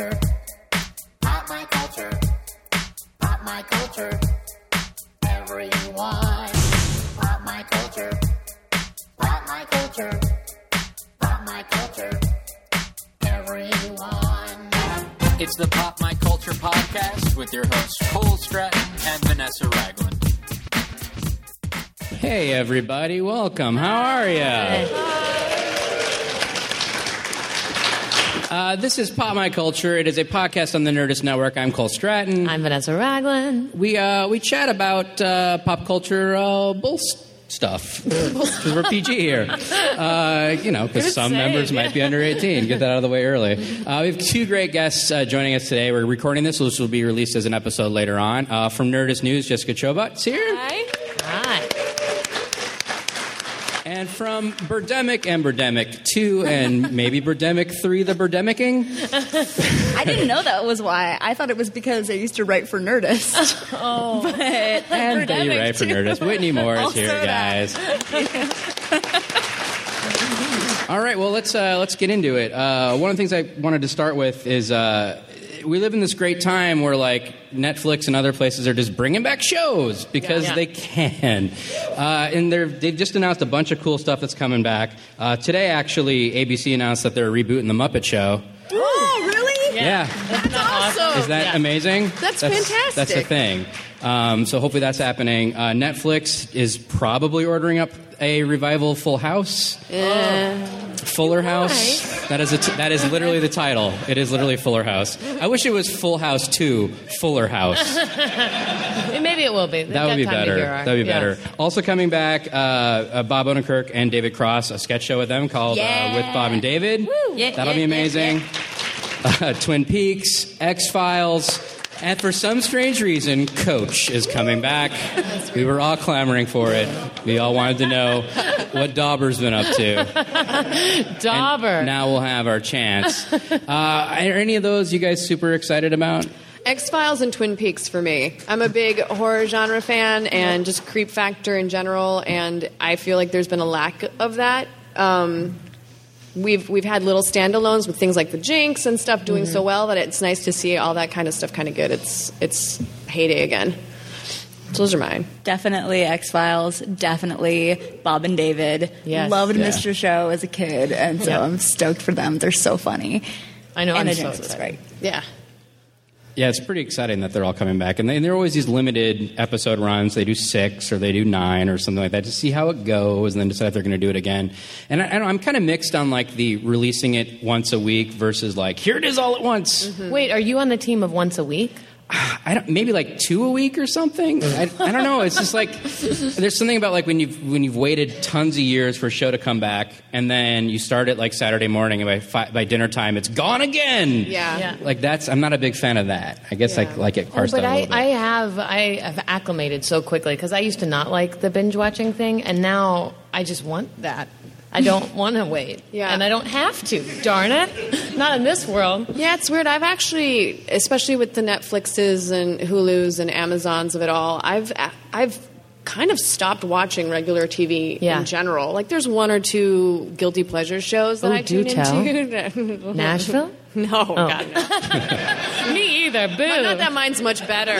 culture. Pop my culture. Pop my culture. Everyone. Pop my culture. Pop my culture. Pop my culture. Everyone. It's the Pop My Culture podcast with your hosts Cole Stratton and Vanessa Ragland. Hey, everybody, welcome. How are you? Uh, this is Pop My Culture. It is a podcast on the Nerdist Network. I'm Cole Stratton. I'm Vanessa Ragland. we uh, we chat about uh, pop culture uh, bull stuff because we're PG here. Uh, you know, because some save, members yeah. might be under 18. Get that out of the way early. Uh, we have two great guests uh, joining us today. We're recording this, so this will be released as an episode later on. Uh, from Nerdist News, Jessica Chobot's here. Hi. And from Birdemic and Birdemic 2 and maybe Birdemic 3, the Birdemicing. I didn't know that was why. I thought it was because I used to write for Nerdist. oh, but And that you write for Nerdist. Whitney Moore is Also here, guys. All right, well let's uh, let's get into it. Uh, one of the things I wanted to start with is uh, we live in this great time where like Netflix and other places are just bringing back shows because Yeah. they can, uh, and they're they've just announced a bunch of cool stuff that's coming back. Uh, today, actually, ABC announced that they're rebooting the Muppet Show. oh, really? Yeah. That's awesome. Is that Yeah. amazing? That's fantastic. That's a thing. Um, so hopefully that's happening. Uh, Netflix is probably ordering up a revival Full House. Fuller House. That is a t- that is literally the title. It is literally Fuller House. I wish it was Full House Two, Fuller House. Maybe it will be. That would be better. That would be better. Also coming back, uh, uh, Bob Odenkirk and David Cross, a sketch show with them called uh, Yeah. With Bob and David. Yeah, That'll yeah, be amazing. Uh, Twin Peaks, X Files, and for some strange reason, Coach is coming back. We were all clamoring for it. We all wanted to know what Dauber's been up to. And Dauber. now we'll have our chance. Uh, are any of those you guys super excited about? X Files and Twin Peaks for me. I'm a big horror genre fan and just creep factor in general, and I feel like there's been a lack of that. Um, we've we've had little standalones with things like the Jinx and stuff doing so mm-hmm. well that it's nice to see all that kind of stuff kind of good. It's it's heyday again. So those are mine. Definitely X Files. Definitely Bob and David. Yes. Loved Yeah. Mr. Show as a kid, and so Yeah. I'm stoked for them. They're so funny. I know. and I'm the so Jinx was excited. great. Yeah. Yeah, it's pretty exciting that they're all coming back, and, they, and they're always these limited episode runs. They do six or they do nine or something like that to see how it goes, and then decide if they're going to do it again. And I, I'm kind of mixed on like the releasing it once a week versus like here it is all at once. Mm-hmm. Wait, are you on the team of once a week? I don't maybe like two a week or something. I, I don't know. It's just like there's something about like when you've when you've waited tons of years for a show to come back, and then you start it like Saturday morning, and by fi- by dinner time it's gone again. Yeah. Yeah. Like that's I'm not a big fan of that. I guess I like it Oh, but out a I, little bit. I have I have acclimated so quickly because I used to not like the binge watching thing, and now I just want that. I don't want to wait, Yeah. and I don't have to. Darn it, not in this world. Yeah, it's weird. I've actually, especially with the Netflixes and Hulu's and Amazons of it all, I've I've kind of stopped watching regular TV Yeah. in general. Like, there's one or two guilty pleasure shows that Oh, I do tune tell. into. Nashville? No, God, no. Me either. Boo. But not that mine's much better.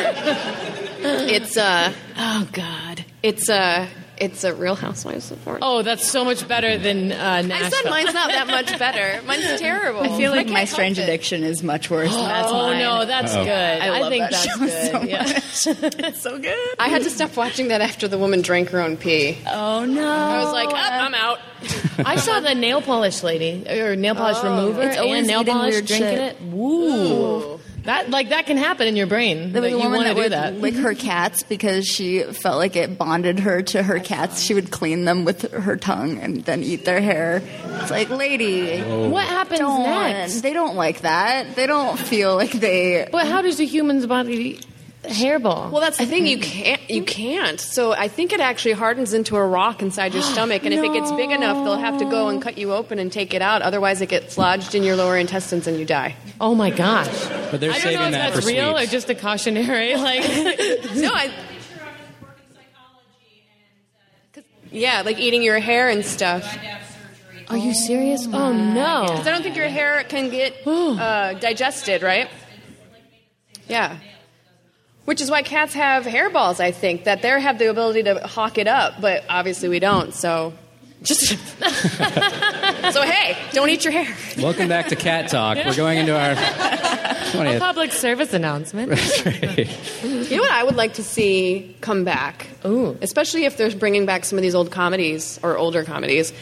it's uh oh god, it's uh it's a Real Housewives of Orange. Oh, that's so much better than uh, Nashville. I said mine's not that much better. Mine's terrible. I feel like can't My Strange it. Addiction is much worse. than that's Oh mine. no, that's good. I, love think that that's show good. so yeah. It's so good. I had to stop watching that after the woman drank her own pee. Oh no! I was like, oh, I'm out. I saw the nail polish lady or nail polish remover It's always and nail eating polish weird drinking shit. it. Woo. That like that can happen in your brain. There was a you woman want to that do would that. lick her cats because she felt like it bonded her to her cats. She would clean them with her tongue and then eat their hair. It's like, lady, What happens don't. next? They don't like that. They don't feel like they. But how does a human's body hairball? Well, that's the thing. You can't. You can't. So I think it actually hardens into a rock inside your stomach, and if it gets big enough, they'll have to go and cut you open and take it out. Otherwise, it gets lodged in your lower intestines and you die. oh my gosh! But they're I don't saving know if that that's for real sweeps. or just a cautionary. Like, No, I. Yeah, like eating your hair and stuff. Are you serious? Oh no! Because I don't think your hair can get uh, digested, right? Yeah. Which is why cats have hairballs, I think, that they have the ability to hawk it up, but obviously we don't, so just. so, hey, don't eat your hair. Welcome back to Cat Talk. We're going into our 20th. Public service announcement. You know what I would like to see come back? Ooh. Especially if they're bringing back some of these old comedies or older comedies.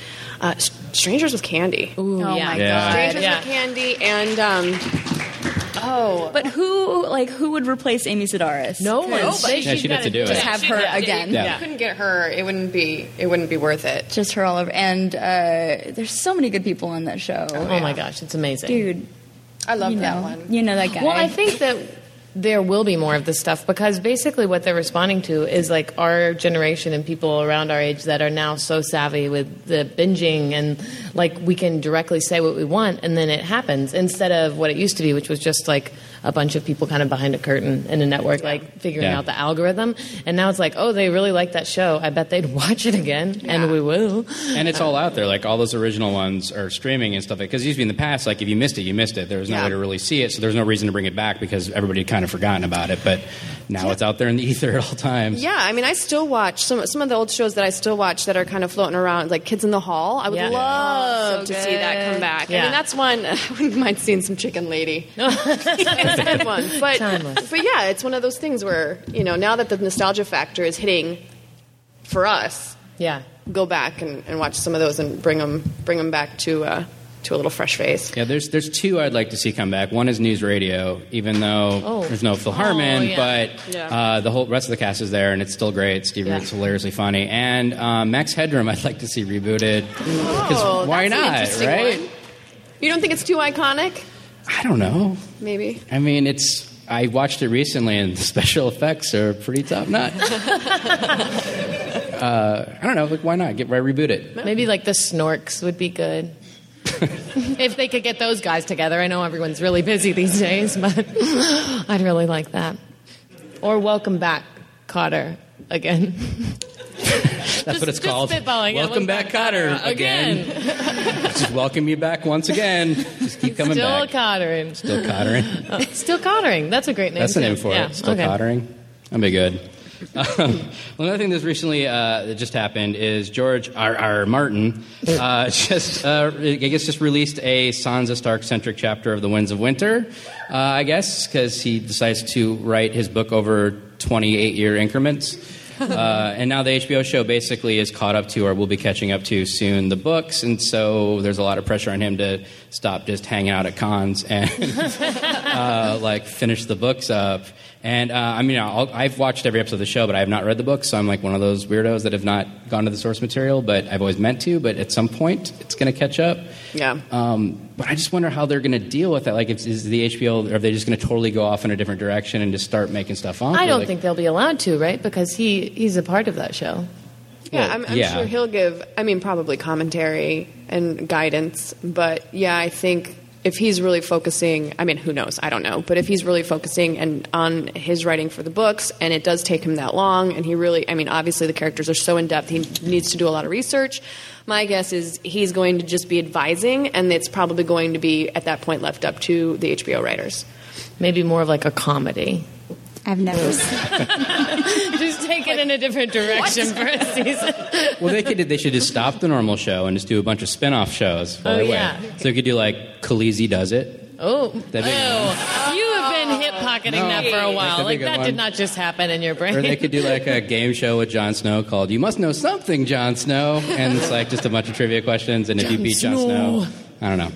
Uh, Strangers with Candy. Ooh, Oh yeah. my Yeah. god. Strangers Yeah. with Candy and. Um, oh. But who like who would replace Amy Sedaris? No one. Nobody. Yeah, she'd have to do Just it. have her again. Yeah. If you couldn't get her, it wouldn't be. It wouldn't be worth it. Just her all over. And uh, there's so many good people on that show. Oh my gosh, it's amazing. Dude, I love you that know, one. you know that guy. Well, I think that there will be more of this stuff because basically what they're responding to is like our generation and people around our age that are now so savvy with the binging and like we can directly say what we want and then it happens instead of what it used to be, which was just like a bunch of people kind of behind a curtain in a network, like figuring Yeah. out the algorithm. And now it's like, oh, they really like that show. I bet they'd watch it again, and we will. And it's all out there. Like all those original ones are streaming and stuff. Because usually in the past, like if you missed it, you missed it. There was no Yeah. way to really see it, so there's no reason to bring it back because everybody had kind of forgotten about it. But now it's out there in the ether at all times. Yeah, I mean, I still watch some some of the old shows that I still watch that are kind of floating around, like Kids in the Hall. I would Yeah. love Oh, so to see that come good. back. I mean, that's one I wouldn't mind seeing some Chicken Lady. it's good one, but Timeless. but yeah, it's one of those things where you know now that the nostalgia factor is hitting for us, Yeah. go back and, and watch some of those and bring them bring them back to uh, to a little fresh face. Yeah, there's there's two I'd like to see come back. One is News Radio, even though Oh. there's no Phil Hartman, Oh, yeah. but Yeah. uh, the whole rest of the cast is there, and it's still great. Steve Yeah. Root's hilariously funny, and um, Max Headroom I'd like to see rebooted. 'Cause Oh, why that's an not? interesting Right? one. You don't think it's too iconic? I don't know. Maybe. I mean, it's. I watched it recently, and the special effects are pretty top notch. uh, I don't know. Like, why not? Get right, reboot it. Maybe like the Snorks would be good. if they could get those guys together. I know everyone's really busy these days, but I'd really like that. Or welcome back, Kotter, again. That's what it's just called. Welcome back, Kotter. Again. Just welcome you back once again. Just keep coming back. Still back. cottering. Still cottering. Uh, still cottering. That's a great name. That's the name for Yeah, it. Still okay. cottering. That'd be good. Um, well, another thing that's recently uh, that just happened is George R. R. Martin uh, just uh, I guess just released a Sansa Stark centric chapter of The Winds of Winter. Uh, I guess because he decides to write his book over 28 year increments. Uh, and now the HBO show basically is caught up to, or will be catching up to soon, the books, and so there's a lot of pressure on him to stop just hanging out at cons and uh, like finish the books up. And uh, I mean, I'll, I've watched every episode of the show, but I have not read the book, so I'm like one of those weirdos that have not gone to the source material. But I've always meant to. But at some point, it's going to catch up. Yeah. Um, but I just wonder how they're going to deal with that. Like, is, is the HBO? or Are they just going to totally go off in a different direction and just start making stuff up? I don't like- think they'll be allowed to, right? Because he he's a part of that show. Yeah, Well, I'm, I'm yeah. sure he'll give. I mean, probably commentary and guidance, but yeah, I think if he's really focusing, I mean, who knows? I don't know, but if he's really focusing and on his writing for the books, and it does take him that long, and he really, I mean, obviously the characters are so in depth, he needs to do a lot of research. My guess is he's going to just be advising, and it's probably going to be at that point left up to the HBO writers. Maybe more of like a comedy. I've never. seen Just take it in a different direction for a season. Well, they could. They should just stop the normal show and just do a bunch of spin-off shows. while Oh, they wait. yeah. So you could do like Khaleesi does it. Oh, That'd be- oh, you have been hip pocketing No. that for a while. That'd a Like that one. did not just happen in your brain. Or they could do like a game show with Jon Snow called "You Must Know Something, Jon Snow," and it's like just a bunch of trivia questions. And if you Jon beat Jon Snow. Snow, I don't know.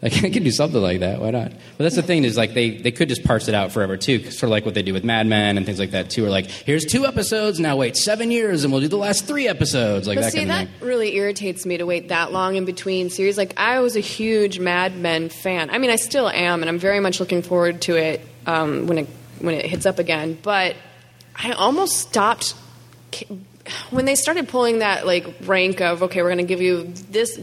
Like, I could do something like that. Why not? But that's the thing is like they, they could just parse it out forever too, sort of like what they do with Mad Men and things like that too. Or like here's two episodes, now wait seven years, and we'll do the last three episodes, like But that see, kind of that thing. really irritates me to wait that long in between series. Like, I was a huge Mad Men fan. I mean, I still am, and I'm very much looking forward to it um, when it when it hits up again. But I almost stopped when they started pulling that like rank of okay, we're going to give you this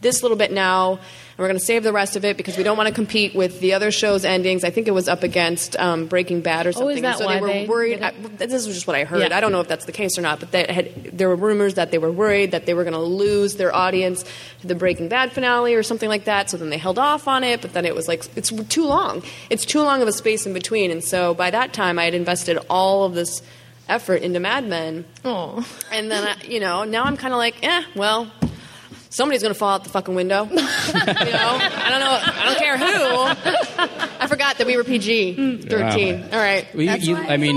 this little bit now, and we're going to save the rest of it because we don't want to compete with the other show's endings. I think it was up against um, Breaking Bad or something. Oh, is that and so why they were they worried. I, this is just what I heard. Yeah. I don't know if that's the case or not, but they had, there were rumors that they were worried that they were going to lose their audience to the Breaking Bad finale or something like that. So then they held off on it, but then it was like it's too long. It's too long of a space in between, and so by that time I had invested all of this effort into Mad Men, Oh. and then I, you know now I'm kind of like, eh, well. Somebody's gonna fall out the fucking window. you know, I don't know. I don't care who. I forgot that we were PG thirteen. All right. Well, you- That's you- why I mean,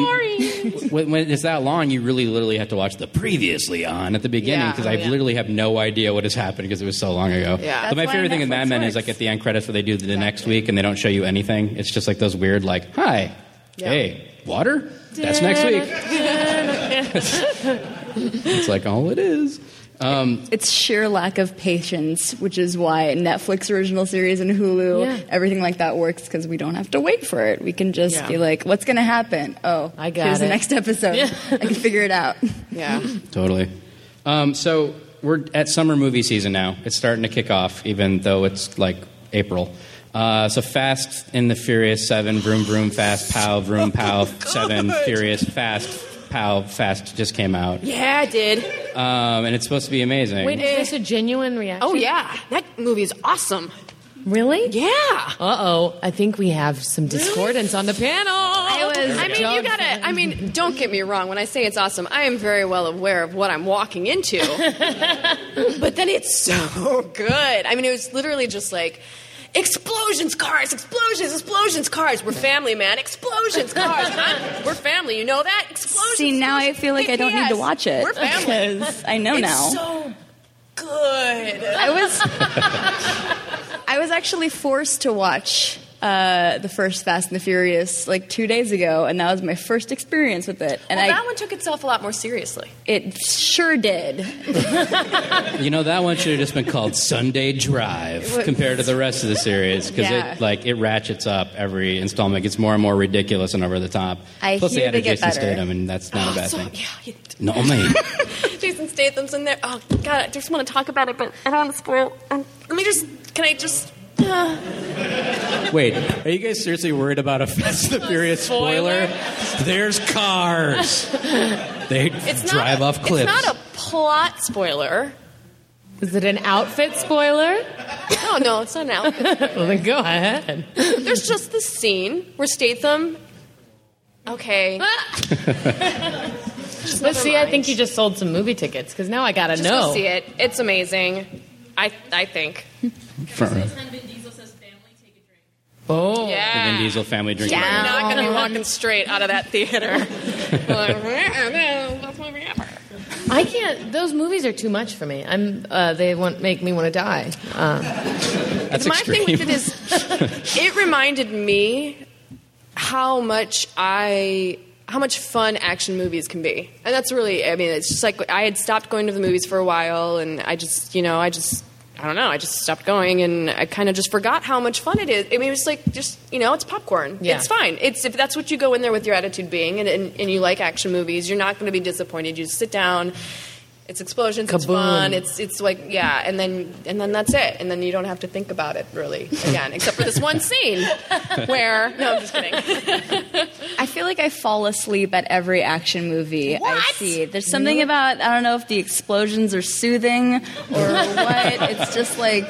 when, when it's that long, you really literally have to watch the previously on at the beginning Yeah. because Oh, I yeah. literally have no idea what has happened because it was so long ago. Yeah. But my favorite thing in Mad Men is like at the end credits where they do the next week and they don't show you anything. It's just like those weird like, hi, Yeah. hey, water. That's next week. it's like all it is. Um, It's sheer lack of patience, which is why Netflix original series and Hulu, Yeah. everything like that works because we don't have to wait for it. We can just Yeah. be like, "What's going to happen? Oh, I got here's the next episode. Yeah. I can figure it out." Yeah. Totally. Um, so we're at summer movie season now. It's starting to kick off, even though it's like April. Uh, so Fast in the Furious Seven, Vroom Vroom Fast, Pow Vroom Pow Seven, Furious Fast, Pow Fast just came out, Yeah, it did. um, and it's supposed to be amazing. Wait, is this a genuine reaction? Oh yeah, that movie is awesome. Really? Yeah. Uh oh. I think we have some discordance on the panel. I was. I mean, you gotta. I mean, don't get me wrong. When I say it's awesome, I am very well aware of what I'm walking into. but then it's so good. I mean, it was literally just like. Explosions, cars, explosions, explosions, cars. We're family, man. Explosions, cars. I'm- we're family. You know that? Explosions. See, now I feel like I don't need to watch it We're family. because I know It's now. so good. I was I was actually forced to watch uh, the first Fast and the Furious like two days ago, and that was my first experience with it. And Well, I, that one took itself a lot more seriously. it sure did. You know that one should have just been called Sunday Drive compared to the rest of the series because Yeah. it like it ratchets up every installment, gets more and more ridiculous and over the top. I Plus hear they added they get Jason better. Statham, and that's not a bad So, thing. yeah, No, mate. Jason Statham's in there. Oh God, I just want to talk about it, but I don't want to spoil. Um, let me just. Can I just? Wait, are you guys seriously worried about a Fast and the Furious spoiler? There's cars. They it's not. drive off cliffs. It's not a plot spoiler. Is it an outfit spoiler? No, no, it's not an outfit. Well, then go ahead. There's just this scene where Statham. Okay. But see, I think you just sold some movie tickets because now I gotta Just know. go see it. It's amazing. I I think. Front row. Oh, Yeah. The Vin Diesel family drink. You're Yeah. not going to be walking straight out of that theater. like, best movie. I can't. Those movies are too much for me. I'm. Uh, they want make me want to die. Uh, That's My extreme. thing with it is, it reminded me how much I how much fun action movies can be, and that's really. I mean, it's just like I had stopped going to the movies for a while, and I just, you know, I just. I don't know. I just stopped going, and I kind of just forgot how much fun it is. I mean, it's like just you know, it's popcorn. Yeah. It's fine. It's if that's what you go in there with your attitude being, and, and, and you like action movies, you're not going to be disappointed. You just sit down. It's explosions. It's fun. It's it's like yeah, and then and then that's it, and then you don't have to think about it really again, except for this one scene where no, I'm just kidding. I feel like I fall asleep at every action movie I see. There's something about I don't know if the explosions are soothing or what. It's just like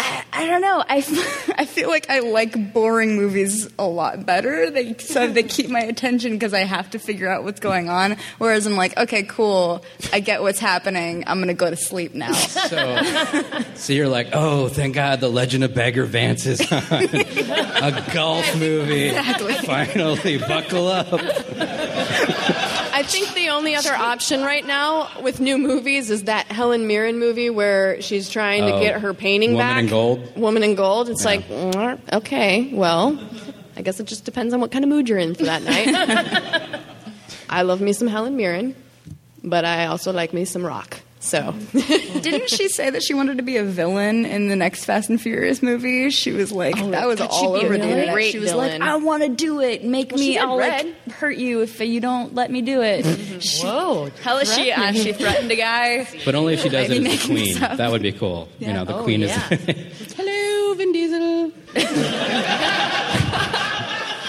I, I don't know. I, I feel like I like boring movies a lot better. They so they keep my attention because I have to figure out what's going on. Whereas I'm like, okay, cool. I get what's happening. I'm gonna go to sleep now. So, so you're like, oh, thank God, the Legend of Bagger Vance is on. a golf movie. Exactly. Finally, buckle up. I think the only other option right now with new movies is that Helen Mirren movie where she's trying to Oh, get her painting Woman back. in Gold? Woman in Gold. It's Yeah. like mm, okay, well, I guess it just depends on what kind of mood you're in for that night. I love me some Helen Mirren, but I also like me some rock. So Didn't she say that she wanted to be a villain in the next Fast and Furious movie? She was like, that was could she all over the internet. great She was villain? like, I want to do it. Make she me, I'll like hurt you if you don't let me do it. She- Whoa. Hell is she? Uh, she threatened a guy. But only if she does it Maybe as the queen. this. That would be cool. You know, the Oh, queen yeah. is. Hello, Vin Diesel.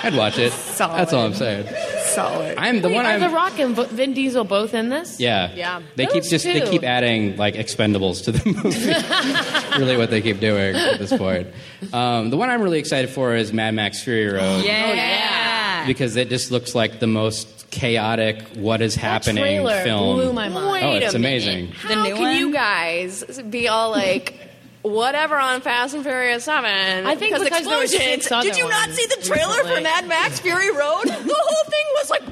I'd watch it. Solid. That's all I'm saying. Solid. I'm the Wait, one. are I'm. The Rock and Vin Diesel both in this? yeah, Yeah. They keep Those just they keep adding like Expendables to the movie. really, what they keep doing at this point. Um, the one I'm really excited for is Mad Max Fury Road. yeah. yeah. because it just looks like the most chaotic what is happening trailer film. blew my mind. Wait Oh, it's minute. amazing. The How new can one? you guys be all like, whatever on Fast and Furious Seven? I think because were explosions. Did you not see the trailer recently. for Mad Max Fury Road? the whole thing was like,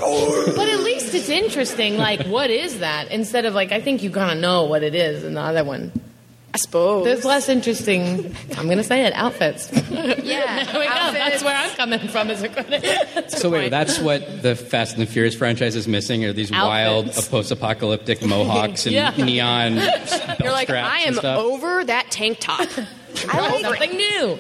But at least it's interesting. Like, what is that? Instead of like, I think you kind of know what it is in the other one. I suppose. There's less interesting. I'm gonna say it. Outfits. Yeah. There we go. That's where I'm coming from as a critic. So wait, that's what the Fast and the Furious franchise is missing? Are these wild Outfits. uh, post-apocalyptic mohawks and Yeah. neon belt You're like, I am over that tank top. I like something new.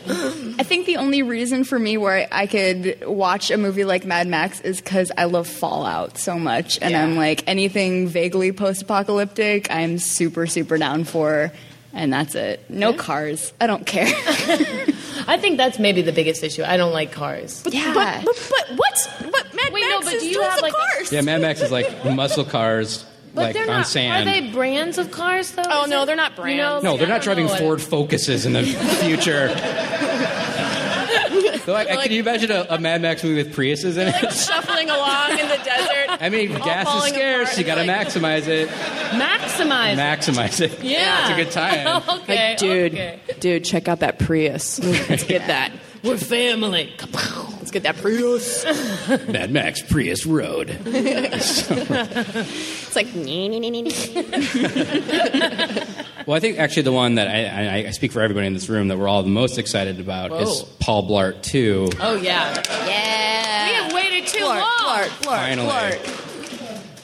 I think the only reason for me where I could watch a movie like Mad Max is because I love Fallout so much. And Yeah. I'm like, anything vaguely post apocalyptic, I'm super, super down for. And that's it. No cars. I don't care. I think that's maybe the biggest issue. I don't like cars. yeah. But, but, but what's but Mad Wait, Max no, but is do you have, of like, a- cars. Yeah, Mad Max is like muscle cars, But like they're on not. sand. Are they brands of cars though? Oh, Is no, it- they're not you know, brands. no, like, they're I not driving. Ford Focuses in the future. So, like, can you imagine a, a Mad Max movie with Priuses in it? Shuffling along in the desert. I mean, all gas is scarce. You got to Like- maximize it. Maximize. Maximize it. yeah, it's a good time. okay, Like, dude, okay. dude, check out that Prius. Let's get that. we're family. Let's get that Prius. Mad Max Prius Road. It's like, Well, I think actually the one that I, I, I speak for everybody in this room that we're all the most excited about is Paul Blart 2. Oh yeah. Yeah. We have waited too Clark, long. Clark, Clark, Finally. Clark.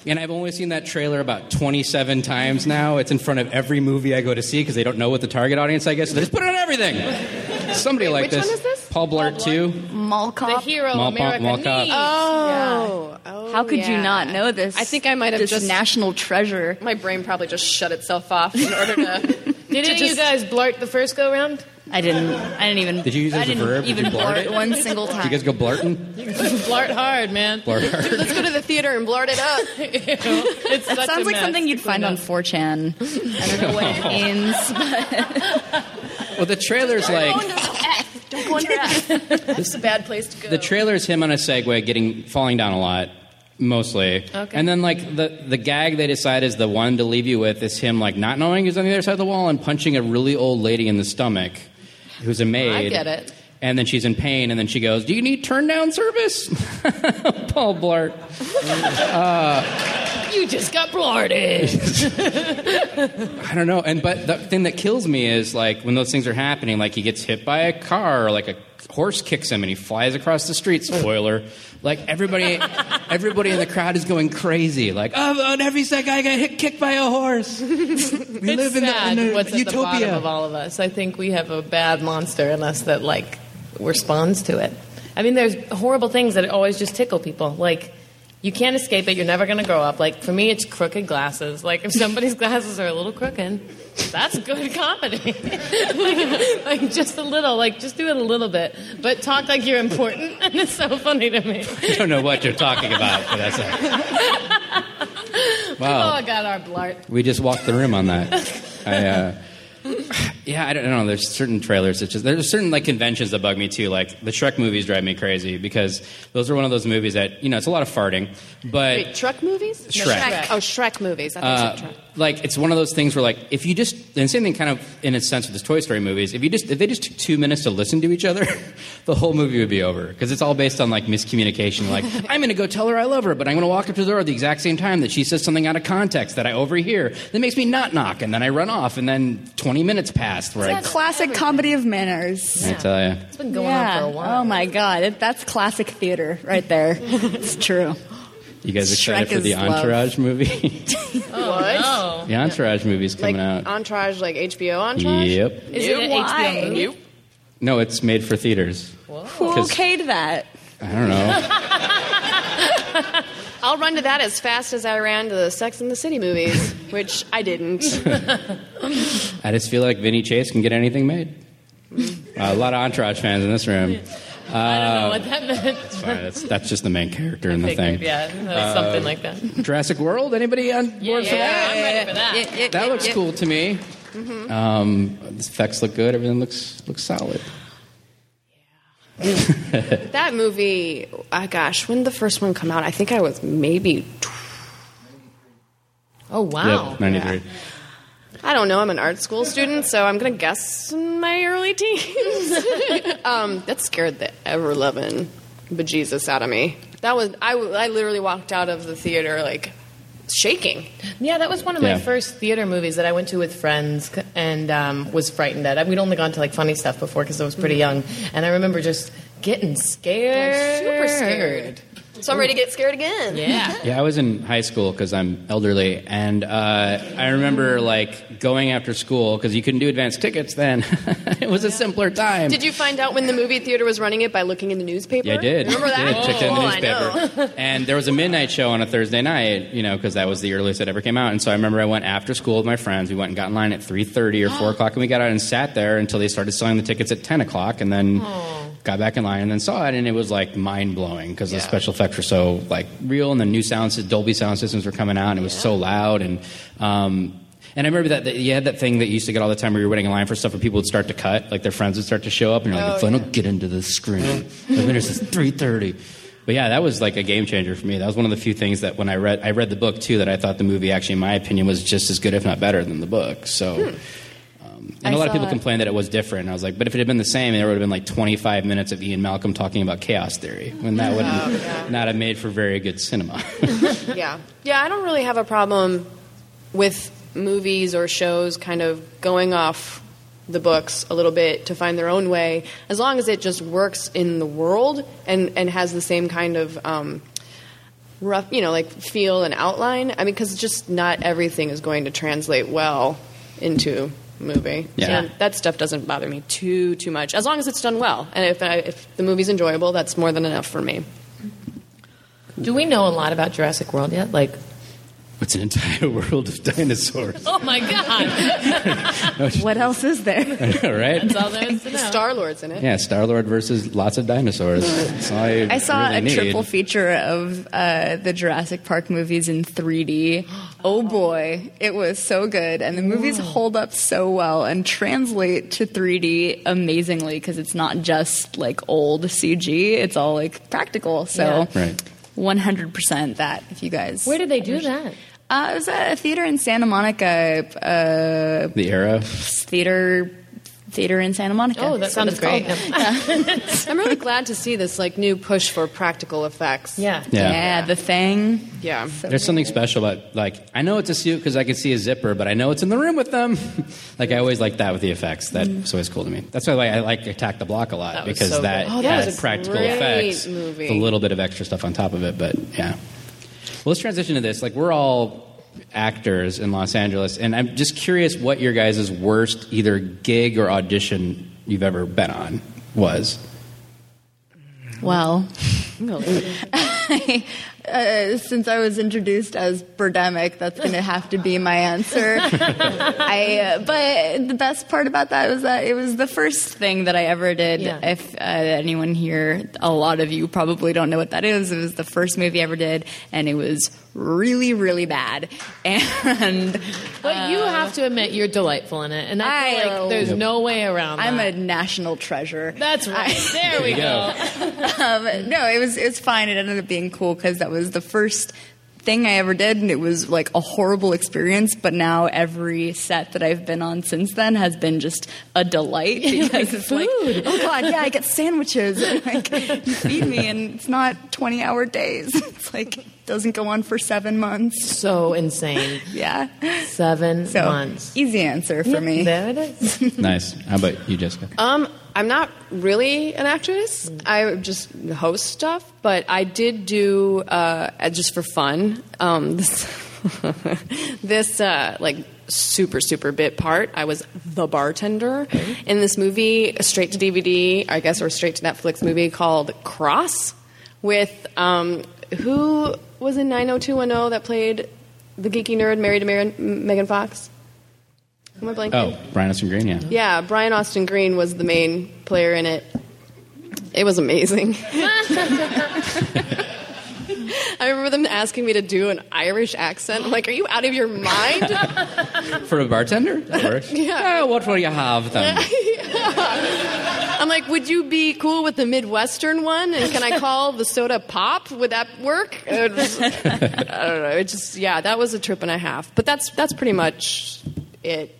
And I've only seen that trailer about 27 times now. It's in front of every movie I go to see because they don't know what the target audience, I guess. So they just put it on everything. Somebody like which this. one is this? Paul Blart 2. Mall The hero Mall- America mall cop. needs. oh, oh, How could you not know this? I think I might have this just national treasure. My brain probably just shut itself off in order to. Did any of you guys blart the first go round? I didn't. I didn't even. Did you use it I as a didn't verb? Did Even you blart blart it? one single time. Do you guys go blarting? blart hard, man. Blart hard. Let's go to the theater and blart it up. It's That such sounds a like mess. something you'd find on 4chan. I don't know what it means. But Well, the trailer's like. Don't go under F. It's a bad place to go. The trailer is him on a Segway getting falling down a lot, mostly. Okay. And then like the the gag they decide is the one to leave you with is him like not knowing he's on the other side of the wall and punching a really old lady in the stomach, who's a maid. I get it. And then she's in pain, and then she goes, "Do you need turn down service?" Paul Blart. Uh, You just got blarted. I don't know. And but the thing that kills me is like when those things are happening, like he gets hit by a car, or like a horse kicks him, and he flies across the street. Spoiler. Like everybody, everybody in the crowd is going crazy. Like, oh, on every second I got hit, kicked by a horse. We live it's in, the, sad in a what's at the bottom utopia. of all of us. I think we have a bad monster in us that like responds to it. I mean, there's horrible things that always just tickle people. Like you can't escape it. You're never going to grow up. Like for me, it's crooked glasses. Like if somebody's glasses are a little crooked, that's good comedy. like, like, just a little. Like just do it a little bit, but talk like you're important. And it's so funny to me. I don't know what you're talking about, but that's Oh, wow. I got our blart. We just walked the room on that. I, uh, yeah, I don't know. There's certain trailers that just there's certain like conventions that bug me too. Like the Shrek movies drive me crazy because those are one of those movies that you know it's a lot of farting, but Wait, truck movies? Shrek. Shrek. Oh, Shrek movies. I uh, you said truck. Like it's one of those things where like if you just and same thing kind of in a sense with the Toy Story movies. If you just if they just took two minutes to listen to each other, the whole movie would be over because it's all based on like miscommunication. Like I'm going to go tell her I love her, but I'm going to walk up to the door at the exact same time that she says something out of context that I overhear that makes me not knock, and then I run off, and then 20 minutes passed where I, Classic comedy of manners. I tell you. It's been going yeah. on for a while. Oh my god, it, that's classic theater right there. it's true. You guys excited Shrek for the is love. Entourage movie? what? Oh. the Entourage movie's Like coming out. Entourage, like HBO Entourage? Yep. Is it an Why? HBO movie? No, it's made for theaters. Who 'Cause- okayed that? I don't know. I'll run to that as fast as I ran to the Sex and the City movies, which I didn't. I just feel like Vinny Chase can get anything made. Uh, a lot of Entourage fans in this room. I don't know what that meant. It's fine. That's, that's just the main character in the Figured, thing. Yeah, that was something like that. Jurassic World. Anybody on board for that? I'm ready for that. That looks cool to me. Mm-hmm. Um, the effects look good. Everything looks looks solid. that movie, oh gosh, when did the first one come out? I think I was maybe, Oh wow. Yep, ninety three. I don't know, I'm an art school student, so I'm going to guess in my early teens. um, that scared the ever loving bejesus out of me. That was, I, I literally walked out of the theater like shaking. Yeah, that was one of Yeah. my first theater movies that I went to with friends and um, was frightened at. We'd only gone to like funny stuff before because I was pretty young, and I remember just getting scared, Super scared. So I'm ready to get scared again. Yeah. Yeah, I was in high school because I'm elderly, and uh, I remember like going after school because you couldn't do advanced tickets then. it was a simpler time. Did you find out when the movie theater was running it by looking in the newspaper? Yeah, I did. Remember that? Did. Checked in Oh, the I know. newspaper. and there was a midnight show on a Thursday night, you know, because that was the earliest it ever came out. And so I remember I went after school with my friends. We went and got in line at 3.30 or 4 o'clock, and we got out and sat there until they started selling the tickets at 10 o'clock, and then got back in line and then saw it, and it was, like, mind-blowing because the special effects were so, like, real, and the new sound, Dolby sound systems were coming out, and it was so loud. And... Um, and I remember that, that you had that thing that you used to get all the time where you were waiting in line for stuff and people would start to cut, like their friends would start to show up, and you're like, Oh, if I don't get into the screen, the winner says 3:30. But yeah, that was like a game changer for me. That was one of the few things that when I read, I read the book too, that I thought the movie actually, in my opinion, was just as good, if not better, than the book. So. Um, and I a lot of people complained that it was different. I was like, but if it had been the same, there would have been like 25 minutes of Ian Malcolm talking about chaos theory, when that would not have made for very good cinema. Yeah. Yeah, I don't really have a problem with movies or shows kind of going off the books a little bit to find their own way, as long as it just works in the world and, and has the same kind of um, rough, you know, like feel and outline. I mean, because just not everything is going to translate well into movie. Yeah. So that stuff doesn't bother me too too much, as long as it's done well. And if, I, if the movie's enjoyable, that's more than enough for me. Do we know a lot about Jurassic World yet? Like, It's an entire world of dinosaurs. oh my god, What else is there? Right? that's all there is to know. Star Lord's in it. Yeah, Star Lord versus lots of dinosaurs. I, I saw really a need. triple feature of uh, the Jurassic Park movies in 3D. Oh boy, it was so good, and the movies hold up so well and translate to 3D amazingly because it's not just like old CG; it's all like practical. So, Yeah. Right. 100% that. If you guys, Where did they do that? Uh, it was at a theater in Santa Monica. Uh, The Aero. theater, theater in Santa Monica. Oh, that sounds it's great. called. Oh, I'm really glad to see this like new push for practical effects. Yeah. Yeah. Yeah, the thing. Yeah. So There's something special about like I know it's a suit because I can see a zipper, but I know it's in the room with them. like I always like that with the effects. That's mm. always cool to me. That's why I like Attack the Block a lot That because so that good. Oh, that was has a practical great effects, movie. with a little bit of extra stuff on top of it. But yeah, well, let's transition to this. Like we're all actors in Los Angeles, and I'm just curious what your guys' worst either gig or audition you've ever been on was. Well, uh, since I was introduced as Birdemic, that's going to have to be my answer. I, uh, but the best part about that was that it was the first thing that I ever did. Yeah. If uh, anyone here, a lot of you probably don't know what that is. It was the first movie I ever did, and it was really, really bad. And But you have to admit you're delightful in it, and I feel I- like there's no way around. It. I'm a national treasure. That's right. there we you go. um, no, it was it's fine. It ended up being cool because that was the first thing I ever did, and it was like a horrible experience. But now every set that I've been on since then has been just a delight because it's like, food. oh god, yeah, I get sandwiches, and like you feed me, and it's not twenty hour days. It's like doesn't go on for seven months. So insane. Yeah. Seven So months. easy answer for me. There it is. Nice. How about you, Jessica? Um, I'm not really an actress. I just host stuff, but I did do uh, just for fun um, this this uh, like super super bit part. I was the bartender in this movie, straight to DVD, I guess, or straight to Netflix movie called Cross, with um, who was in 90210 that played the geeky nerd married to Megan Fox. Am I blanking? Oh, Brian Austin Green, yeah. Yeah, Brian Austin Green was the main player in it. It was amazing. I remember them asking me to do an Irish accent. I'm like, are you out of your mind? For a bartender? That works. Yeah. Uh, what will you have then? I'm like, would you be cool with the Midwestern one? And can I call the soda pop? Would that work? Was- I don't know. It just, yeah, that was a trip and a half. But that's that's pretty much it.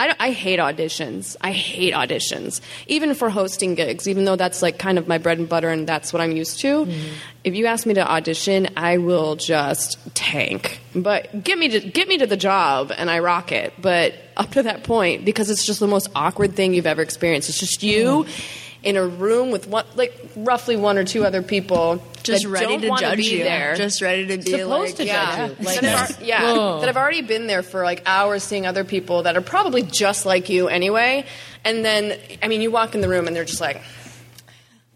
I, I hate auditions. I hate auditions, even for hosting gigs. Even though that's like kind of my bread and butter, and that's what I'm used to. Mm-hmm. If you ask me to audition, I will just tank. But get me to get me to the job, and I rock it. But up to that point, because it's just the most awkward thing you've ever experienced. It's just you mm-hmm. in a room with one, like roughly one or two other people, Just that ready don't to judge be you. there. Just ready to be Supposed like, to yeah, judge you. Like, that have, yeah, that have already been there for like hours, seeing other people that are probably just like you anyway. And then, I mean, you walk in the room and they're just like,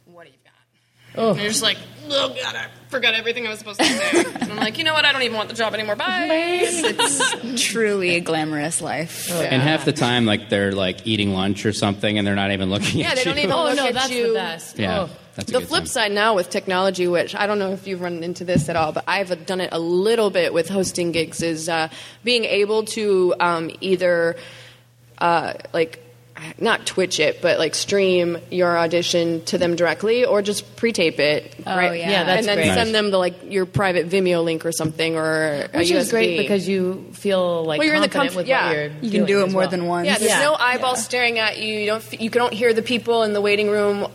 "What do you got?" Oh. And you're just like, "Oh God, I forgot everything I was supposed to say." and I'm like, you know what? I don't even want the job anymore. Bye. It's truly a glamorous life. Oh, and half the time, like they're like eating lunch or something, and they're not even looking at you. Yeah, at they you. don't even Oh look no, at that's you. the best. Yeah, Oh. That's the flip time. side now with technology, which I don't know if you've run into this at all, but I've done it a little bit with hosting gigs, is uh, being able to um, either uh, like not Twitch it, but like stream your audition to them directly, or just pre-tape it. Oh, right? yeah. Yeah, that's and then great. send them the like your private Vimeo link or something, or Which a is great because you feel like Well, you're in the confident comf- with yeah. you're can do it more well. than once. Yeah, there's Yeah. no eyeballs staring at you. You don't. You don't hear the people in the waiting room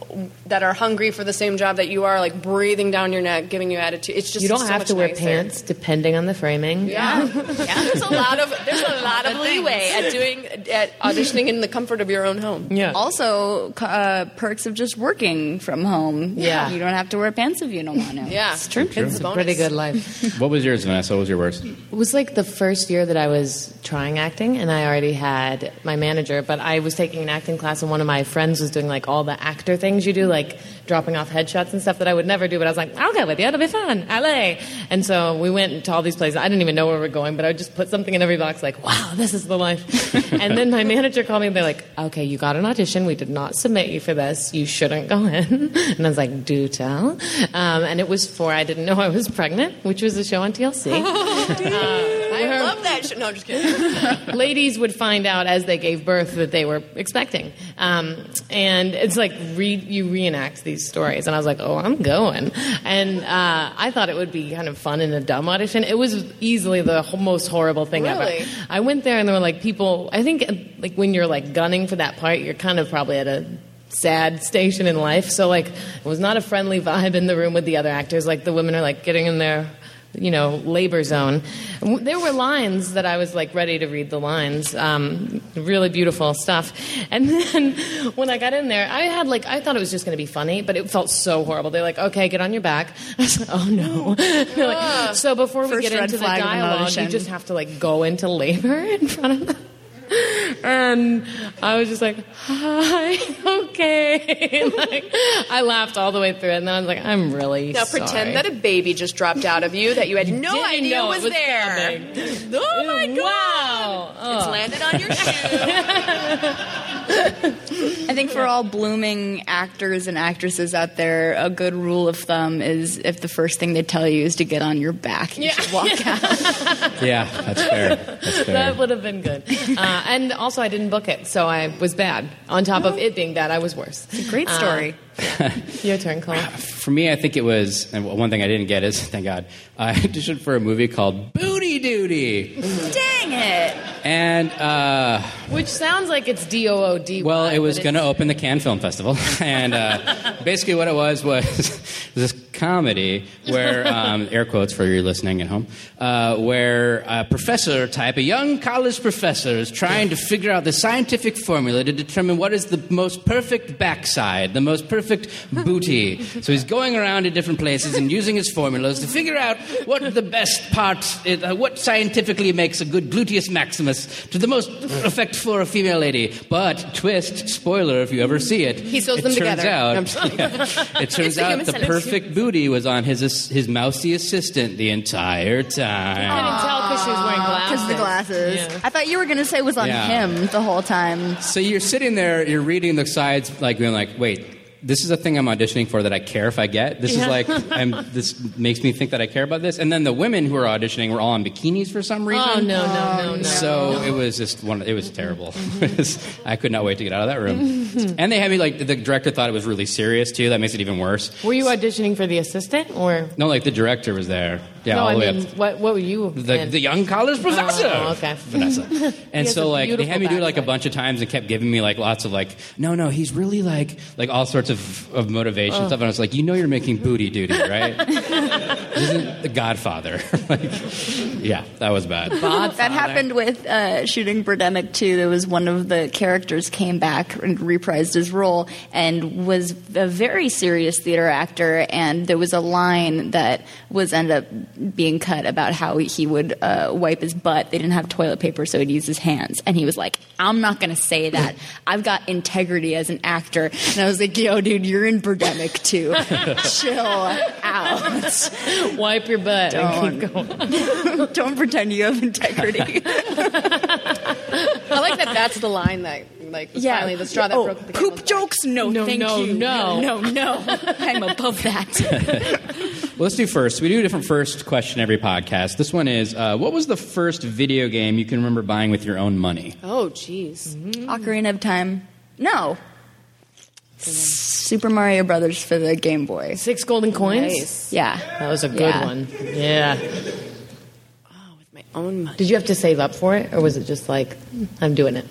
that are hungry for the same job that you are, like breathing down your neck, giving you attitude. It's just You don't so have much to wear nicer. pants depending on the framing. Yeah. yeah. There's a lot of there's a lot of leeway at doing at auditioning in the comfort of your own home. Yeah. Also, uh, perks of just working from home. Yeah. You don't have to wear pants if you don't want to. Yeah, It's true. It's It's a a pretty good life. What was yours, Vanessa? What was your worst? It was like the first year that I was trying acting, and I already had my manager. But I was taking an acting class, and one of my friends was doing like all the actor things you do, like dropping off headshots and stuff that I would never do. But I was like, I'll go with you. It'll be fun. LA. And so we went to all these places. I didn't even know where we were going, but I would just put something in every box, like, wow, this is the life. and then my manager called me, and they're like, okay, you got an audition. We did not submit you for this. You shouldn't go in. And I was like, do tell. Um, and it was for I didn't know I was pregnant, which was a show on TLC. I love that. Sh- no, I'm just kidding. ladies would find out as they gave birth that they were expecting. Um, and it's like re- you reenact these stories. And I was like, oh, I'm going. And uh, I thought it would be kind of fun in a dumb audition. It was easily the most horrible thing Really? ever. I went there and there were like people, I think uh, like when you're like gunning for that part, you're kind of probably at a sad station in life. So like it was not a friendly vibe in the room with the other actors. Like the women are like getting in their you know labor zone. There were lines that I was like ready to read the lines. Um, really beautiful stuff. And then when I got in there, I had like I thought it was just going to be funny, but it felt so horrible. They're like, "Okay, get on your back." I was like, "Oh no!" They're like, so before we get into the dialogue, you just have to like go into labor in front of them. And I was just like, hi, okay. like, I laughed all the way through it, and then I was like, I'm really Now sorry. pretend that a baby just dropped out of you that you had no idea know it was, there. coming. Oh my god! Wow. It's Oh. landed on your shoe. I think for all blooming actors and actresses out there, a good rule of thumb is if the first thing they tell you is to get on your back, you should walk out. Yeah, that's fair. That's fair. That would have been good. Uh, and also, I didn't book it, so I was bad. On top of it being bad, I was worse. It's a Great story. Your turn, Cole. For me, I think it was, and one thing I didn't get is, thank God, I auditioned for a movie called Booty Duty. Dang it! And, uh, Which sounds like it's D O O D. well, it was going to open the Cannes Film Festival. and uh, basically, what it was was this comedy where, um, air quotes for you listening at home, uh, where a professor type, a young college professor, is trying to figure out the scientific formula to determine what is the most perfect backside, the most perfect booty. so he's going around to different places and using his formulas to figure out what the best part, is, uh, what scientifically makes a good gluteus maximus to the most effect for a female lady. But twist, spoiler if you ever see it, He sews it them turns together. Out, yeah, it turns out human the perfect booty was on his his mousy assistant the entire time. couldn't tell because she was wearing glasses. Because the glasses. Yeah. I thought you were going to say it was on Yeah. him the whole time. So you're sitting there, you're reading the sides, like being like, wait. This is a thing I'm auditioning for that I care if I get. This is like, I'm, this makes me think that I care about this. And then the women who were auditioning were all in bikinis for some reason. Oh no no no no! So it was just one. It was terrible. Mm-hmm. I could not wait to get out of that room. and they had me like the director thought it was really serious too. That makes it even worse. Were you auditioning for the assistant or? No, like the director was there. Yeah, no, all I the way mean, up. what what were you? The, in? the young college professor. Oh, okay. Vanessa. And so like they had me do it like a bunch of times and kept giving me like lots of like, no, no, he's really like like all sorts of, of motivation Oh. stuff. And I was like, you know you're making booty duty, right? this isn't the Godfather. like yeah, that was bad. That happened with uh, shooting Birdemic 2. There was one of the characters came back and reprised his role and was a very serious theater actor. And there was a line that was ended up being cut about how he would uh, wipe his butt. They didn't have toilet paper, so he'd use his hands. And he was like, "I'm not going to say that. I've got integrity as an actor." And I was like, "Yo, dude, you're in Birdemic 2. Chill out." Wipe your butt and keep going. Don't pretend you have integrity. I like that. That's the line that like was finally the straw that oh, broke the poop camel's back. jokes. No, No, thank no, you. no. no, no. I'm above that. Well, let's do first. We do a different first question every podcast. This one is, uh, what was the first video game you can remember buying with your own money? Oh, jeez. Ocarina of Time. No. Super Mario Brothers for the Game Boy. Six golden coins. Nice. Yeah. That was a good Yeah. one. Yeah. Oh, with my own money. Did you have to save up for it, or was it just like I'm doing it?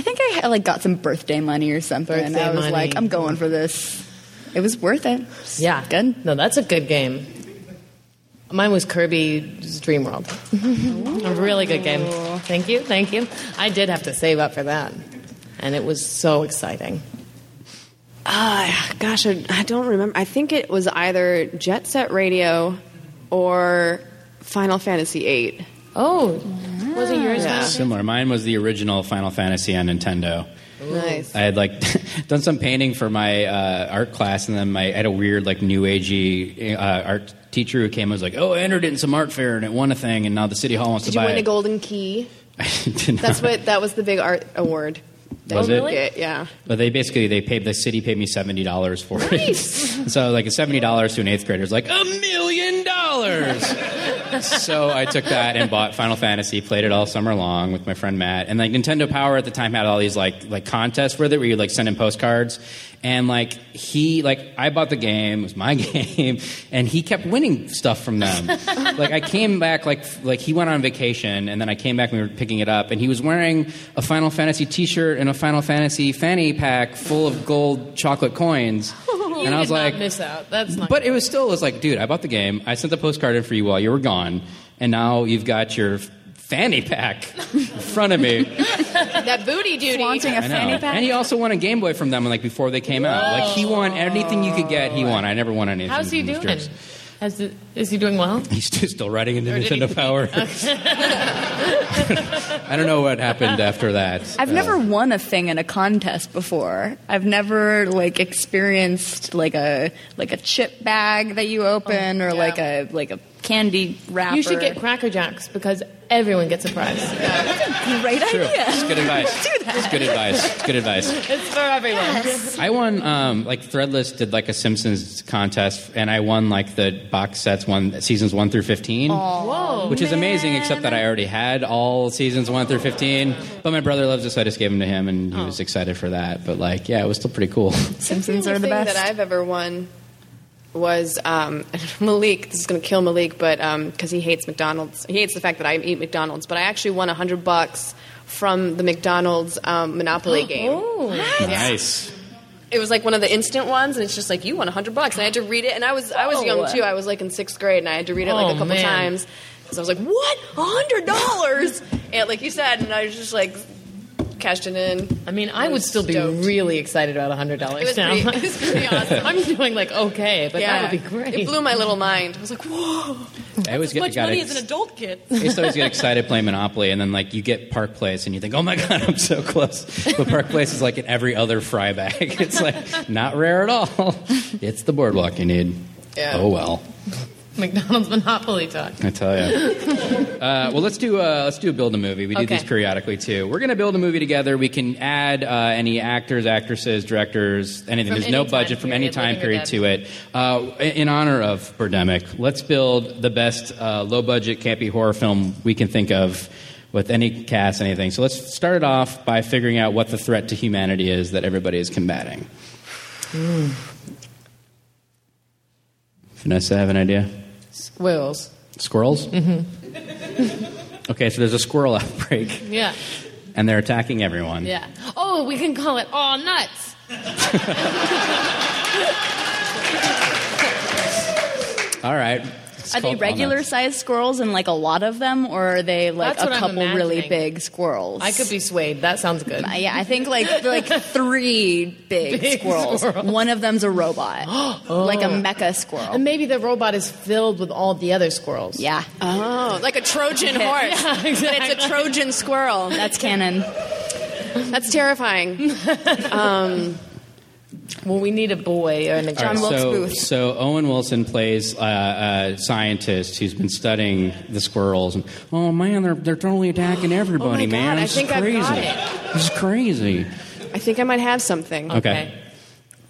I think I like got some birthday money or something. Birthday I was money. like, I'm going for this. It was worth it. Yeah. Good. No, that's a good game. Mine was Kirby's Dream World. a really good game. Thank you, thank you. I did have to save up for that, and it was so exciting. Ah, gosh, I, I don't remember. I think it was either Jet Set Radio or Final Fantasy VIII. Oh, was it yours? Yeah. Similar. Mine was the original Final Fantasy on Nintendo. Nice. I had like done some painting for my uh, art class, and then my, I had a weird like new agey uh, art teacher who came and was like, "Oh, I entered it in some art fair and it won a thing, and now the city hall wants to buy. Did you win a golden key? I did not. That's what. That was the big art award. that Was it? get, Yeah. But they basically they paid the city paid me seventy dollars for it. so like seventy dollars to an eighth grader is like a million dollars. So I took that and bought Final Fantasy, played it all summer long with my friend Matt. And like Nintendo Power at the time had all these like like contests with it where you like send in postcards. And like he like I bought the game, it was my game, and he kept winning stuff from them. like I came back like like he went on vacation and then I came back and we were picking it up and he was wearing a Final Fantasy t-shirt and a Final Fantasy fanny pack full of gold chocolate coins. You and I was did not like miss out. That's not. but it was still it was like, dude, I bought the game. I sent the postcard in for you while you were gone, and now you've got your fanny pack in front of me. That booty duty. Flaunting a I know. fanny pack. And he also won a Game Boy from them like before they came out. Like he won anything you could get. He won. I never won anything. how's he from these doing? jerks. Has it, is he doing well? He's still- still writing into did he- Nintendo Power. I don't know what happened after that. I've Uh, never won a thing in a contest before. I've never like experienced like a like a chip bag that you open or yeah. like a like a candy wrapper. You should get Cracker Jacks because everyone gets a prize. That's a great True. idea. It's good advice. Do that. It's good advice. It's good advice. It's for everyone. I won um, like Threadless did like a Simpsons contest, and I won like the box sets one seasons one through fifteen, Whoa. which is amazing. Except that I already had all seasons one through fifteen. But my brother loves it, so I just gave them to him, and he was excited for that. But like, yeah, it was still pretty cool. Simpsons the are the thing best. that I've ever won was um, Malik. This is going to kill Malik, but because he hates McDonald's, he hates the fact that I eat McDonald's. But I actually won a hundred bucks from the McDonald's um, Monopoly game. Oh. nice. it was like one of the instant ones, and it's just like you won a hundred bucks. And I had to read it, and I was I was Oh. young too. I was like in sixth grade, and I had to read it like Oh, a couple man. times. So I was like, "What? A hundred dollars?" And like you said, and I was just like cashed it in. I mean, I I would was still be stoked. really excited about hundred dollars was now. pretty, it was pretty awesome. I'm doing like okay, but yeah, that would be great. It blew my little mind. I was like, "Whoa!" I always get much got money ex- as an adult kid. I used to always get excited playing Monopoly, and then like you get Park Place, and you think, "Oh my god, I'm so close!" But Park Place is like in every other fry bag. It's like not rare at all. It's the boardwalk you need. Yeah. Oh well, McDonald's Monopoly talk. I tell you. Uh, well, let's do uh, let's do a build a movie. We do Okay. these periodically too. We're going to build a movie together. We can add uh, any actors, actresses, directors, anything. From There's no any time budget from any time period to it. Uh, in honor of Birdemic, let's build the best uh, low budget campy horror film we can think of. With any cast, anything. So let's start it off by figuring out what the threat to humanity is that everybody is combating. Vanessa, have an idea? Squirrels. Squirrels? Mm-hmm. okay, so there's a squirrel outbreak, Yeah. and they're attacking everyone. Yeah. Oh, we can call it all nuts. All right. It's Are they regular Nuts. sized squirrels and like a lot of them, or are they like That's a couple really big squirrels? I could be swayed. That sounds good. Uh, Yeah, I think like like three big, Big squirrels. squirrels. One of them's a robot, like a mecha squirrel. And maybe the robot is filled with all the other squirrels. yeah, Oh, like a Trojan Yeah. horse. Yeah, But it's a Trojan squirrel. that's canon. That's terrifying. Well, we need a boy or an John right, Wilkes so, Booth. so Owen Wilson plays uh, a scientist who's been studying the squirrels. And, oh man, they're they're totally attacking everybody, Oh God, man. I This think is I've crazy. got it. This is crazy. I think I might have something. Okay.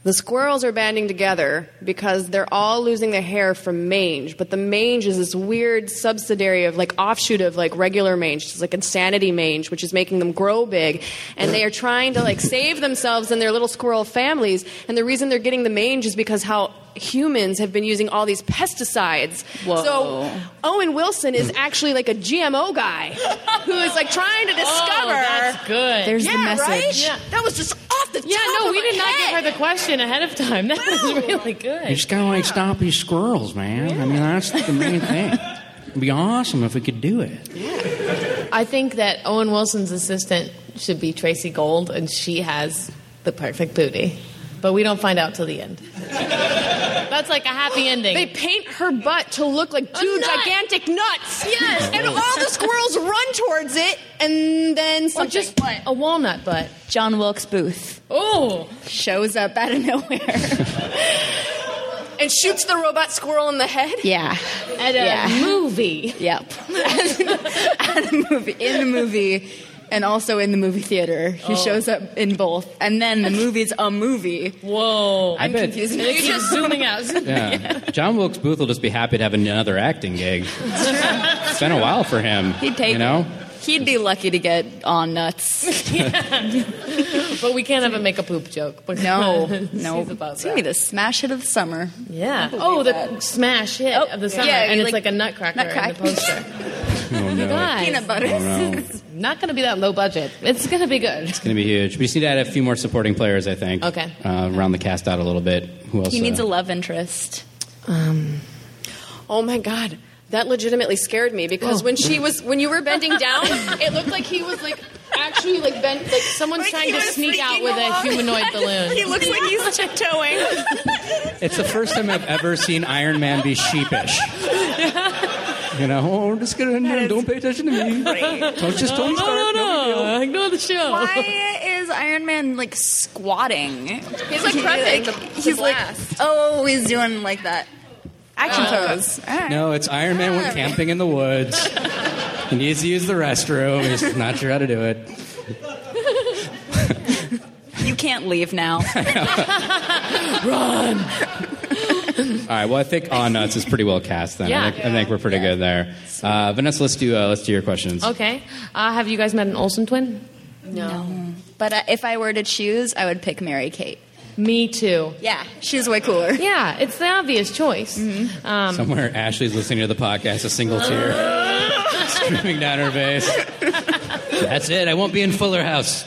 The squirrels are banding together because they're all losing their hair from mange, but the mange is this weird subsidiary of like offshoot of like regular mange. It's like insanity mange, which is making them grow big, and they are trying to like save themselves and their little squirrel families. And the reason they're getting the mange is because how humans have been using all these pesticides. Whoa. So Owen Wilson is actually like a GMO guy who is like trying to oh, discover. Oh, that's good. There's yeah, the message. right? Yeah. That was just off the yeah, top no, of we my did not give her the question ahead of time. That was really good. You good. just gotta like stop these squirrels, man. I mean, that's the main thing. It'd be awesome if we could do it. I think that Owen Wilson's assistant should be Tracey Gold, and she has the perfect booty. But we don't find out till the end. That's like a happy ending. They paint her butt to look like two nut. gigantic nuts. Yes. And all the squirrels run towards it, and then or something. just a walnut butt. John Wilkes Booth Oh, shows up out of nowhere. and shoots the robot squirrel in the head. yeah, at a Yeah. movie. yep. At a movie, in the movie, and also in the movie theater. He oh. shows up in both, and then the movie's a movie. Whoa. I bet. confusing And it keeps myself. zooming out. Yeah. John Wilkes Booth will just be happy to have another acting gig. It's been a while for him. He'd take you know. it. He'd be lucky to get on nuts. But we can't have him make a poop joke. because No, no. about It's gonna be the smash hit of the summer. Yeah. Oh, the that. smash hit Oh, of the summer, yeah, and it's like like, a nutcracker in the poster. Oh no. Guys, Peanut butter. Oh no. not going to be that low budget. It's going to be good. It's going to be huge. We just need to add a few more supporting players, I think. Okay. Uh, round the cast out a little bit. Who else? He needs uh, a love interest. Um, Oh my god. That legitimately scared me because when she was when you were bending down, it looked like he was like actually like bent like someone's Like trying to sneak out sneaking with a humanoid balloon. He looks like he's tiptoeing. It's the first time I've ever seen Iron Man be sheepish. You know, oh, we're just gonna no, don't pay attention to me. Don't just Tony Stark. No, no, big deal. no. Ignore the show. Why is Iron Man like squatting? He's like prepping the, the He's like, oh, he's doing like that action oh. pose. All right. No, it's Iron Man went oh. camping in the woods. He needs to use the restroom. He's not sure how to do it. You can't leave now. All right. Well, I think On Nuts is pretty well cast. Then Yeah. I, think, I think we're pretty good there. Uh, Vanessa, let's do uh, let's do your questions. Okay. Uh, have you guys met an Olsen twin? No. But uh, if I were to choose, I would pick Mary Kate. Me too. Yeah, she's way cooler. Yeah, it's the obvious choice. Um, Somewhere Ashley's listening to the podcast, a single tear streaming down her face. That's it. I won't be in Fuller House.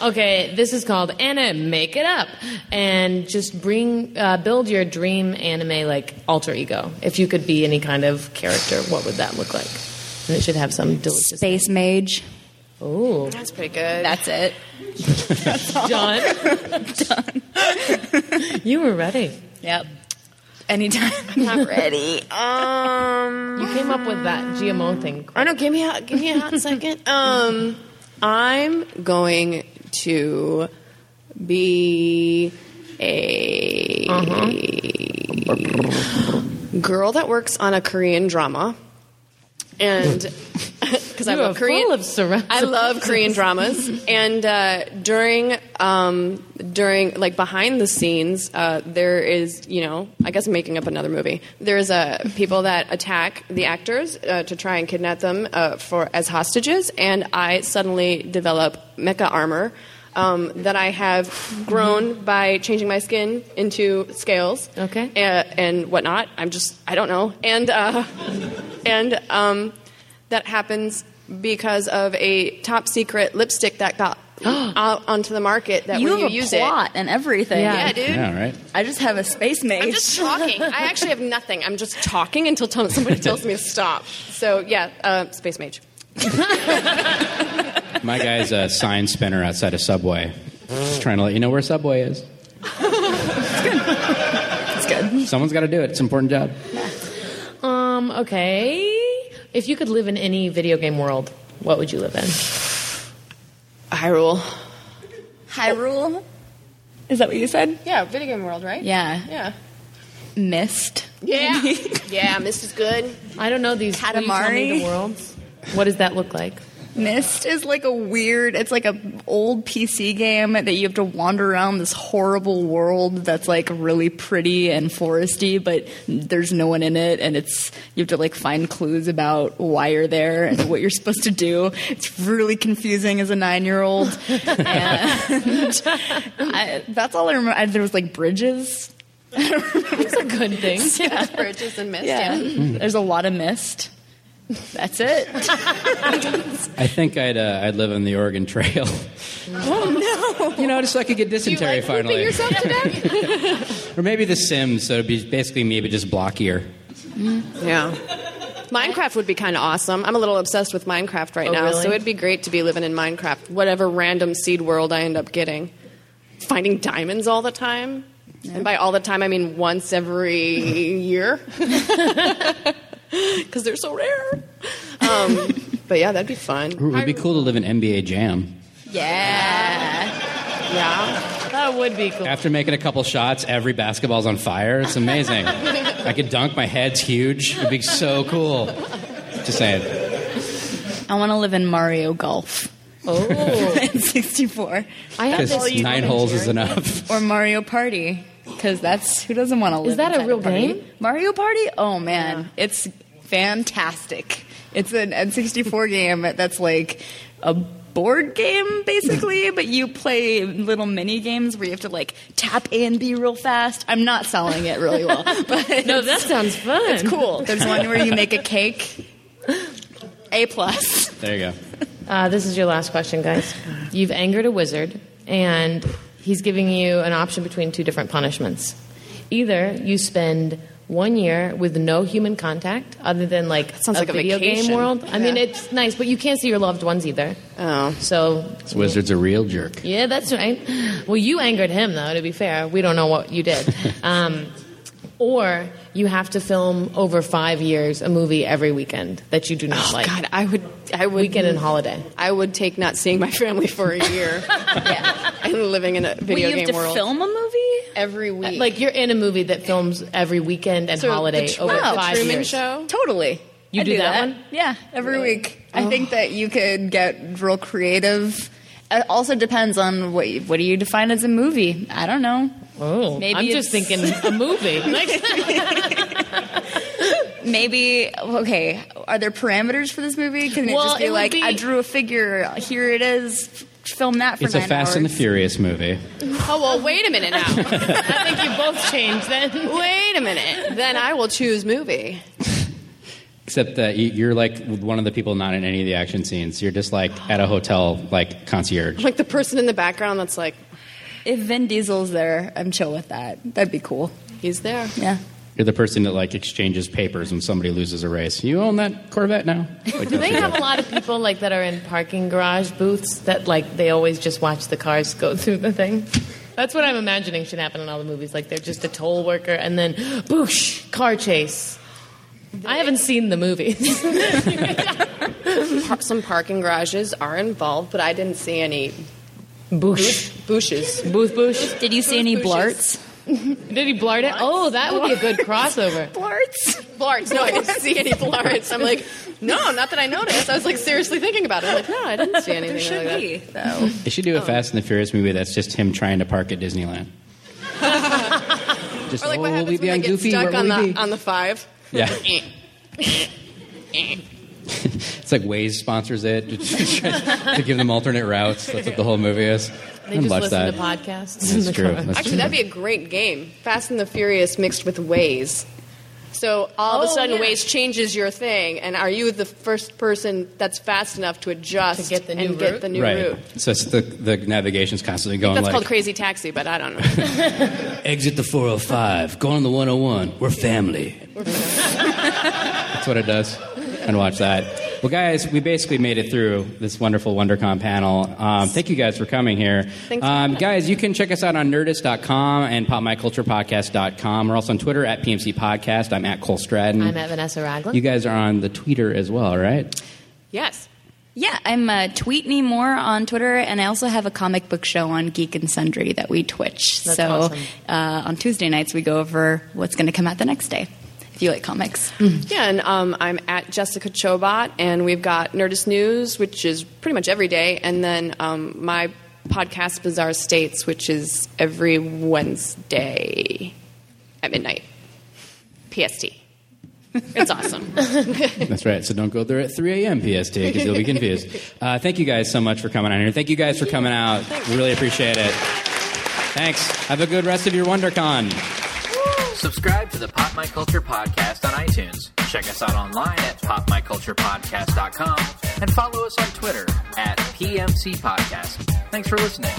Okay, this is called Anna Make It Up, and just bring uh, build your dream anime like alter ego. If you could be any kind of character, what would that look like? And it should have some delicious. Space mage. Oh, That's pretty good. That's it. done. done. you were ready. Yep. Anytime. I'm not ready. um, You came up with that GMO thing. I know. Give me a give me a hot second. Um, I'm going to be a uh-huh. girl that works on a Korean drama, and because I love Korean, full of I love Korean dramas, and uh, during um, during like behind the scenes, uh, there is you know I guess I'm making up another movie. There's uh, people that attack the actors uh, to try and kidnap them uh, for as hostages, and I suddenly develop mecha armor. Um, that I have grown by changing my skin into scales, Okay. uh, and whatnot. I'm just I don't know, and uh, and um, that happens because of a top secret lipstick that got out onto the market. That you when have you a use plot and everything. Yeah. yeah, dude. Yeah, right. I just have a space mage. I'm just talking. I actually have nothing. I'm just talking until t- somebody tells me to stop. So yeah, uh, space mage. My guy's a sign spinner outside a Subway. Just trying to let you know where Subway is. It's good. Someone's got to do it. It's an important job. Um. Okay. If you could live in any video game world, what would you live in? Hyrule. Hyrule. Is that what you said? Yeah, video game world, right? Yeah. Yeah. Myst. Yeah. yeah. Myst is good. I don't know these. will you tell me Katamari? the worlds. What does that look like? Myst is like a weird. It's like a old PC game that you have to wander around this horrible world that's like really pretty and foresty, but there's no one in it, and it's you have to like find clues about why you're there and what you're supposed to do. It's really confusing as a nine year old, and I, that's all I remember. I, there was like bridges. It's a good thing. Bridges and mist. Yeah, Yeah. there's a lot of mist. That's it. I think I'd uh, I'd live on the Oregon Trail. oh no! You know, just so I could get Do you dysentery like finally. yourself to death? Or maybe The Sims, so it'd be basically maybe just blockier. Yeah. Minecraft would be kind of awesome. I'm a little obsessed with Minecraft right Oh, now, really? so it'd be great to be living in Minecraft, whatever random seed world I end up getting. Finding diamonds all the time. And by all the time, I mean once every year. Because they're so rare. Um, but yeah, that'd be fun. It'd be cool to live in NBA Jam. Yeah. Yeah. That would be cool. After making a couple shots, every basketball's on fire. It's amazing. I could dunk. My head's huge. It'd be so cool. Just saying. I want to live in Mario Golf. Oh, in 64. I have Because this. nine holes is enough. Or Mario Party. Because that's who doesn't want to live Is that a inside real party? game? Mario Party? Oh man, it's fantastic. It's an N64 game that's like a board game basically, but you play little mini games where you have to like tap A and B real fast. I'm not selling it really well, but No, that sounds fun. it's cool. There's one where you make a cake. A plus. There you go. Uh, this is your last question, guys. You've angered a wizard, and he's giving you an option between two different punishments. Either you spend one year with no human contact, other than like sounds a like a video game world. I mean, it's nice, but you can't see your loved ones either. Oh. So, This wizard's a real jerk. yeah, that's right. Well, you angered him, though. To be fair, we don't know what you did. Um, or you have to film over five years a movie every weekend that you do not Oh, like. God, I would, I would, Weekend and holiday. I would take not seeing my family for a year Yeah. and living in a Will video you have game to world film a movie? every uh, week. Like you're in a movie that films every weekend and So holiday the, Tr- over the five Truman years. Show. Totally. You I do that one? Yeah, every week. I think that you could get real creative. It also depends on what you, what do you define as a movie. I don't know. Oh, Maybe I'm just thinking a movie. Like, Maybe okay. Are there parameters for this movie? Can it Well, just be it like be- I drew a figure? Here it is. Film that for me. It's a nine Fast and the. Furious movie. Oh well, wait a minute now. I think you both changed then. wait a minute. Then I will choose movie. Except that you- you're like one of the people not in any of the action scenes. You're just like at a hotel, like concierge. Like the person in the background that's like, If Vin Diesel's there, I'm chill with that. That'd be cool. he's there. Yeah. You're the person that like exchanges papers when somebody loses a race. You own that Corvette now? Like, Do they have a lot of people like that are in parking garage booths that like they always just watch the cars go through the thing? That's what I'm imagining should happen in all the movies. Like they're just a toll worker and then boosh, car chase. I haven't seen the movies. Some parking garages are involved, but I didn't see any boosh. bushes. Booth boosh. Did you see any Bushes. blarts? Did he blart it? Oh, that would be a good crossover. Blarts? Blarts. No, I didn't see any blarts. I'm like, no, not that I noticed. I was like seriously thinking about it. I'm like, no, I didn't see anything There should like that. be, though. They should do a oh. Fast and the Furious movie that's just him trying to park at Disneyland. just, Or like oh, what will we happens be when on they get Goofy? stuck Where on will we the be? on the five? Yeah. it's like Waze sponsors it to give them alternate routes. That's what the whole movie is. They just watch listen that. to podcasts. That's true. That's Actually, true. that'd be a great game. Fast and the Furious mixed with Waze. So all of a Oh, sudden, yeah. Waze changes your thing, and are you the first person that's fast enough to adjust To get the new and get route? the new right. route? So it's the the navigation's constantly going That's like called Crazy Taxi, but I don't know. exit the 405, go on the 101. We're family. That's what it does. And watch that. Well, guys, we basically made it through this wonderful WonderCon panel. Um, thank you guys for coming here. Thanks Um, guys, you can check us out on nerdist.com and popmyculturepodcast.com. We're also on Twitter at PMC Podcast. I'm at Cole Stratton. I'm at Vanessa Ragland. you guys are on the Twitter as well, right? yes. Yeah, I'm uh, Tweet Me More on Twitter, and I also have a comic book show on Geek and Sundry that we Twitch. That's so awesome. uh, on Tuesday nights, we go over what's going to come out the next day, if you like comics. Yeah, and um, I'm at Jessica Chobot, and we've got Nerdist News, which is pretty much every day, and then um, my podcast, Bizarre States, which is every Wednesday at midnight, PST. It's awesome. That's right. So don't go there at 3 a.m. PST because you'll be confused. Uh, thank you guys so much for coming on here. Thank you guys for coming out. Really appreciate it. Thanks. Have a good rest of your WonderCon. Subscribe to the Pop My Culture Podcast on iTunes. Check us out online at popmyculturepodcast.com and follow us on Twitter at PMC Podcast. Thanks for listening.